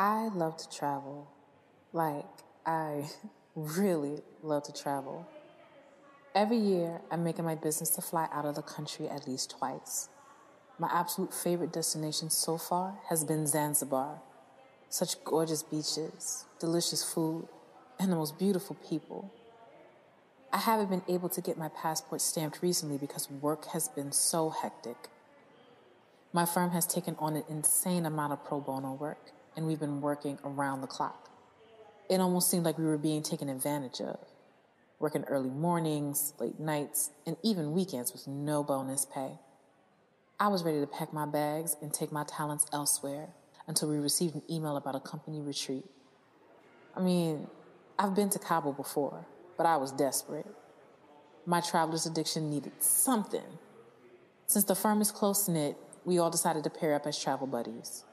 I love to travel. Like, I really love to travel. Every year, I'm making my business to fly out of the country at least twice. My absolute favorite destination so far has been Zanzibar. Such gorgeous beaches, delicious food, and the most beautiful people. I haven't been able to get my passport stamped recently because work has been so hectic. My firm has taken on an insane amount of pro bono work, and we've been working around the clock. It almost seemed like we were being taken advantage of, working early mornings, late nights, and even weekends with no bonus pay. I was ready to pack my bags and take my talents elsewhere until we received an email about a company retreat. I mean, I've been to Cabo before, but I was desperate. My traveler's addiction needed something. Since the firm is close knit, we all decided to pair up as travel buddies.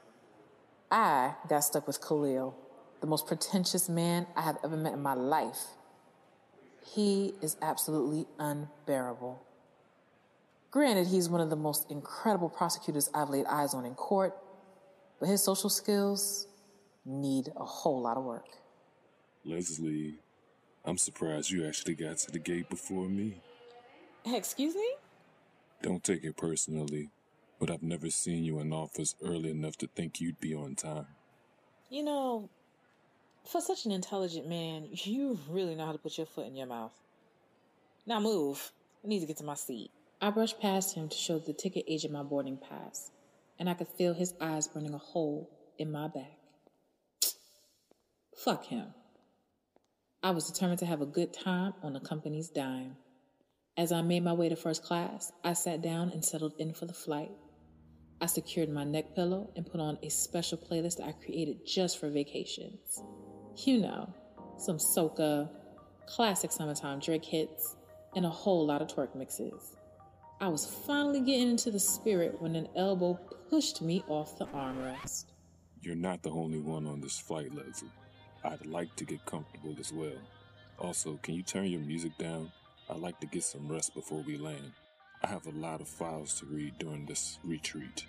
I got stuck with Khalil, the most pretentious man I have ever met in my life. He is absolutely unbearable. Granted, he's one of the most incredible prosecutors I've laid eyes on in court, but his social skills need a whole lot of work. Leslie, I'm surprised you actually got to the gate before me. Excuse me? Don't take it personally, but I've never seen you in office early enough to think you'd be on time. You know, for such an intelligent man, you really know how to put your foot in your mouth. Now move. I need to get to my seat. I brushed past him to show the ticket agent my boarding pass, and I could feel his eyes burning a hole in my back. Fuck him. I was determined to have a good time on the company's dime. As I made my way to first class, I sat down and settled in for the flight. I secured my neck pillow and put on a special playlist I created just for vacations. You know, some soca, classic summertime Drake hits, and a whole lot of twerk mixes. I was finally getting into the spirit when an elbow pushed me off the armrest. You're not the only one on this flight, Leslie. I'd like to get comfortable as well. Also, can you turn your music down? I'd like to get some rest before we land. I have a lot of files to read during this retreat.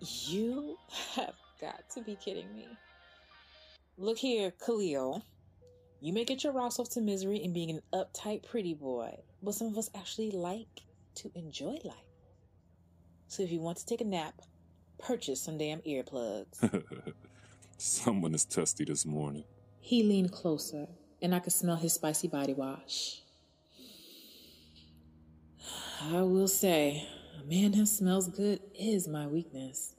You have got to be kidding me. Look here, Khalil. You may get your rocks off to misery in being an uptight pretty boy, but some of us actually like to enjoy life. So if you want to take a nap, purchase some damn earplugs. Someone is testy this morning. He leaned closer, and I could smell his spicy body wash. I will say, a man who smells good is my weakness.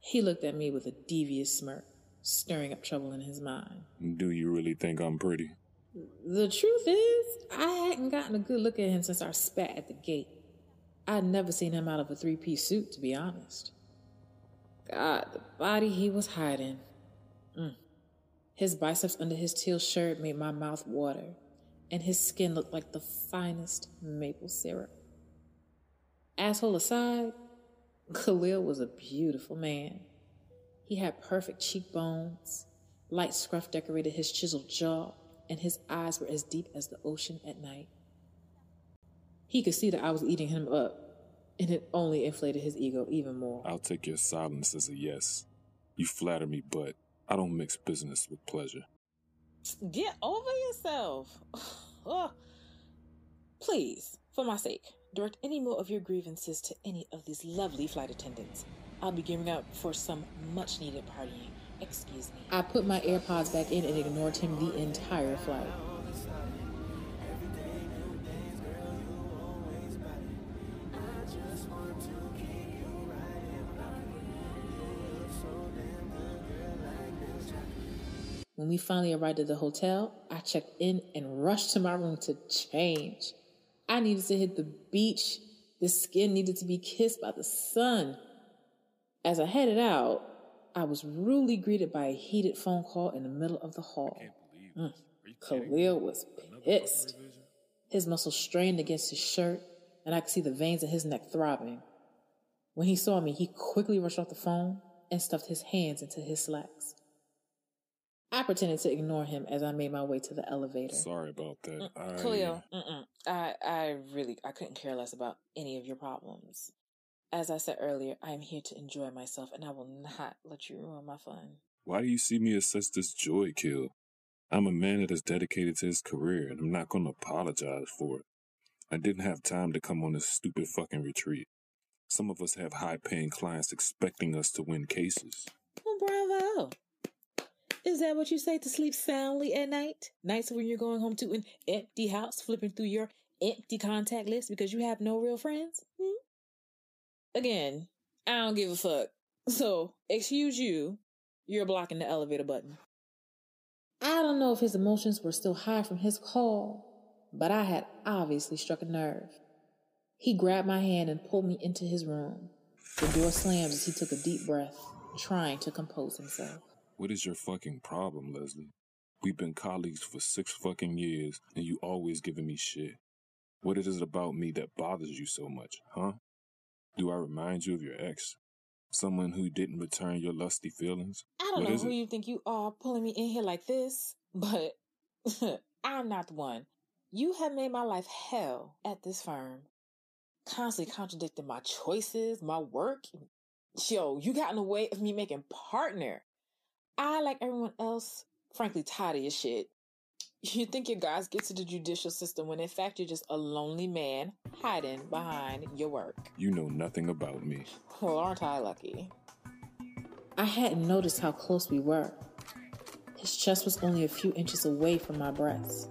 He looked at me with a devious smirk, stirring up trouble in his mind. Do you really think I'm pretty? The truth is, I hadn't gotten a good look at him since our spat at the gate. I'd never seen him out of a three piece suit, to be honest. God, the body he was hiding. Mm. His biceps under his teal shirt made my mouth water, and his skin looked like the finest maple syrup. Asshole aside, Khalil was a beautiful man. He had perfect cheekbones, light scruff decorated his chiseled jaw, and his eyes were as deep as the ocean at night. He could see that I was eating him up, and it only inflated his ego even more. I'll take your silence as a yes. You flatter me, but I don't mix business with pleasure. Get over yourself. Please, for my sake, direct any more of your grievances to any of these lovely flight attendants. I'll be gearing up for some much needed partying. Excuse me. I put my AirPods back in and ignored him the entire flight. When we finally arrived at the hotel, I checked in and rushed to my room to change. I needed to hit the beach. The skin needed to be kissed by the sun. As I headed out, I was rudely greeted by a heated phone call in the middle of the hall. Mm. Khalil was pissed. His muscles strained against his shirt, and I could see the veins in his neck throbbing. When he saw me, he quickly rushed off the phone and stuffed his hands into his slacks. I pretended to ignore him as I made my way to the elevator. Sorry about that. Mm, I... Khalil, mm-mm. I, I really, I couldn't care less about any of your problems. As I said earlier, I am here to enjoy myself, and I will not let you ruin my fun. Why do you see me as such this joy kill? I'm a man that is dedicated to his career, and I'm not going to apologize for it. I didn't have time to come on this stupid fucking retreat. Some of us have high paying clients expecting us to win cases. Well, bravo. Is that what you say to sleep soundly at night? Nights when you're going home to an empty house, flipping through your empty contact list because you have no real friends? Hmm? Again, I don't give a fuck. So, excuse you, you're blocking the elevator button. I don't know if his emotions were still high from his call, but I had obviously struck a nerve. He grabbed my hand and pulled me into his room. The door slammed as he took a deep breath, trying to compose himself. What is your fucking problem, Leslie? We've been colleagues for six fucking years, and you always giving me shit. What is it about me that bothers you so much, huh? Do I remind you of your ex? Someone who didn't return your lusty feelings? I don't What know who it? you think you are pulling me in here like this, but I'm not the one. You have made my life hell at this firm. Constantly contradicting my choices, my work. Yo, you got in the way of me making partner. I, like everyone else, frankly tired of your shit. You think your guys get to the judicial system when in fact you're just a lonely man hiding behind your work. You know nothing about me. Well, aren't I lucky? I hadn't noticed how close we were. His chest was only a few inches away from my breast.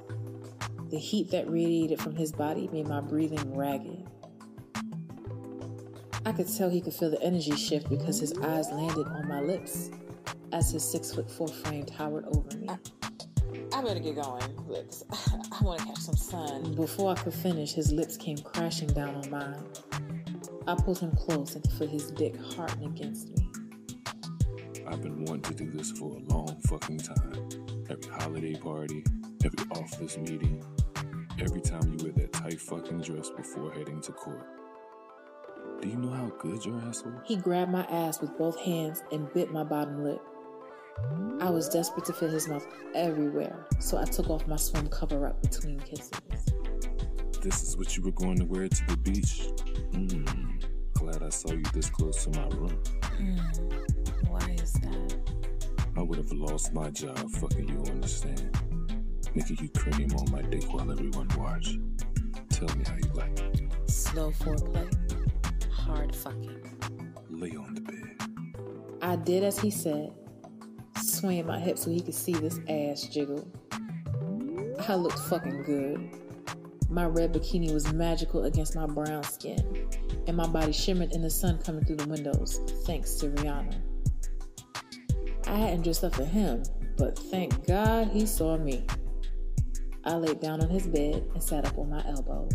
The heat that radiated from his body made my breathing ragged. I could tell he could feel the energy shift because his eyes landed on my lips as his six foot four frame towered over me. I better get going. Look, I want to catch some sun. Before I could finish, his lips came crashing down on mine. I pulled him close and could feel his dick harden against me. I've been wanting to do this for a long fucking time. Every holiday party, every office meeting, every time you wear that tight fucking dress before heading to court. Do you know how good your ass was? He grabbed my ass with both hands and bit my bottom lip. I was desperate to feel his mouth everywhere, so I took off my swim cover up between kisses. This is what you were going to wear to the beach? Mmm. Glad I saw you this close to my room. Mm-hmm. Why is that? I would have lost my job fucking you understand. Making you cream on my dick while everyone watch. Tell me how you like it. Slow foreplay, hard fucking. Lay on the bed. I did as he said, swaying my hips so he could see this ass jiggle. I looked fucking good. My red bikini was magical against my brown skin, and my body shimmered in the sun coming through the windows, thanks to Rihanna. I hadn't dressed up for him, but thank God he saw me. I laid down on his bed and sat up on my elbows.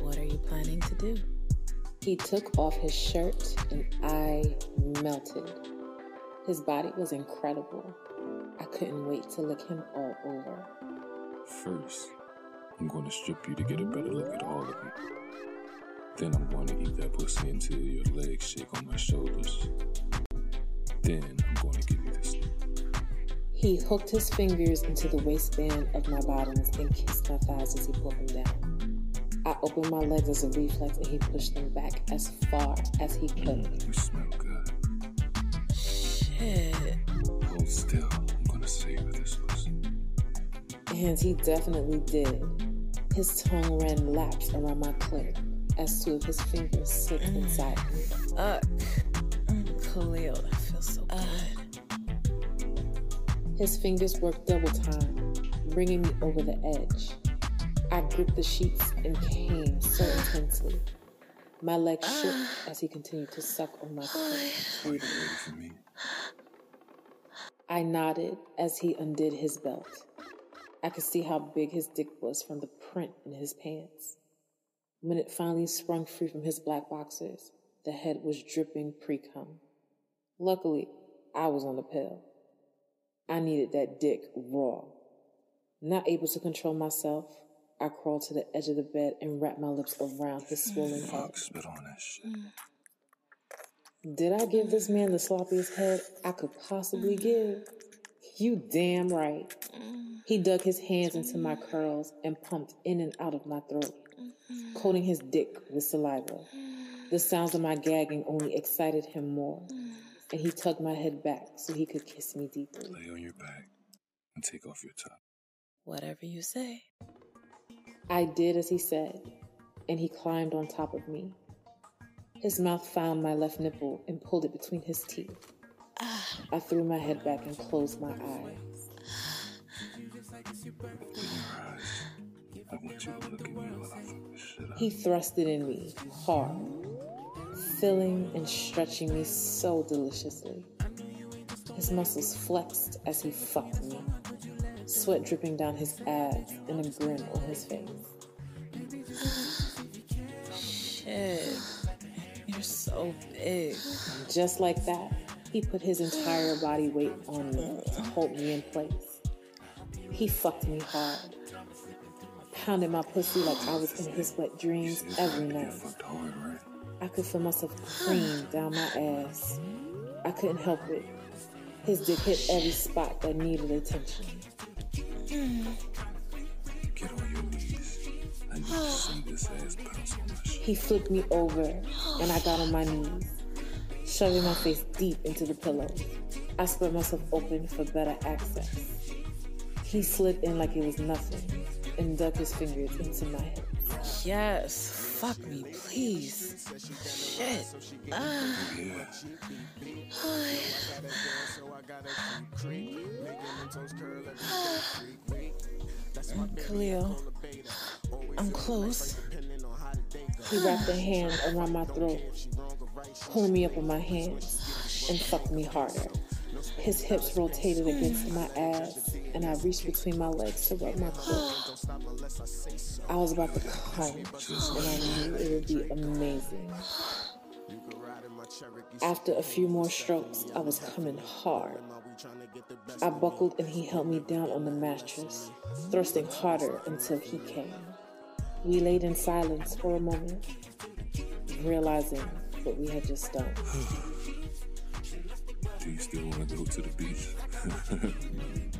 What are you planning to do? He took off his shirt and I melted. His body was incredible. I couldn't wait to look him all over. First, I'm going to strip you to get a better look at all of you. Then I'm going to eat that pussy until your legs shake on my shoulders. Then I'm going to give you this. He hooked his fingers into the waistband of my bottoms and kissed my thighs as he pulled them down. I opened my legs as a reflex and he pushed them back as far as he could. Mm, still. I'm going to savor this pussy. And he definitely did. His tongue ran laps around my clit as two of his fingers slipped mm. inside me. Fuck. Mm, Khalil, that feels so good. His fingers worked double time, bringing me over the edge. I gripped the sheets and came so intensely. My legs shook as he continued to suck on my clit. Are you ready for me? I nodded as he undid his belt. I could see how big his dick was from the print in his pants. When it finally sprung free from his black boxers, the head was dripping pre cum. Luckily, I was on the pill. I needed that dick raw. Not able to control myself, I crawled to the edge of the bed and wrapped my lips around his swollen head. Fuck, spit on that shit. Did I give this man the sloppiest head I could possibly mm-hmm. give? You damn right. Mm-hmm. He dug his hands into my mm-hmm. curls and pumped in and out of my throat, coating his dick with saliva. The sounds of my gagging only excited him more. and he tugged my head back so he could kiss me deeply. Lay on your back and take off your top. Whatever you say. I did as he said, and he climbed on top of me. His mouth found my left nipple and pulled it between his teeth. I threw my head back and closed my eyes. He thrust it in me hard, filling and stretching me so deliciously. His muscles flexed as he fucked me, sweat dripping down his abs and a grin on his face. Shit. So big. Just like that, he put his entire body weight on me to hold me in place. He fucked me hard, pounded my pussy like I was in his wet dreams every night. I could feel myself cream down my ass. I couldn't help it. His dick hit every spot that needed attention. He flipped me over, and I got on my knees, shoving my face deep into the pillow. I spread myself open for better access. He slid in like it was nothing and dug his fingers into my hips. Yes. Fuck me, please. Shit. Ah. Yeah. Khalil. I'm close. He wrapped a hand around my throat, pulled me up on my hands, and fucked me harder. His hips rotated against my ass, and I reached between my legs to rub my clit. I was about to come, and I knew it would be amazing. After a few more strokes, I was coming hard. I buckled and he held me down on the mattress, thrusting harder until he came. We laid in silence for a moment, realizing what we had just done. Do you still want to go to the beach?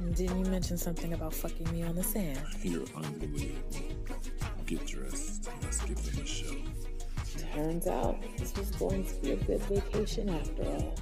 Didn't you mention something about fucking me on the sand? You're unbelievable. Get dressed. Let's give them a show. Turns out this was going to be a good vacation after all.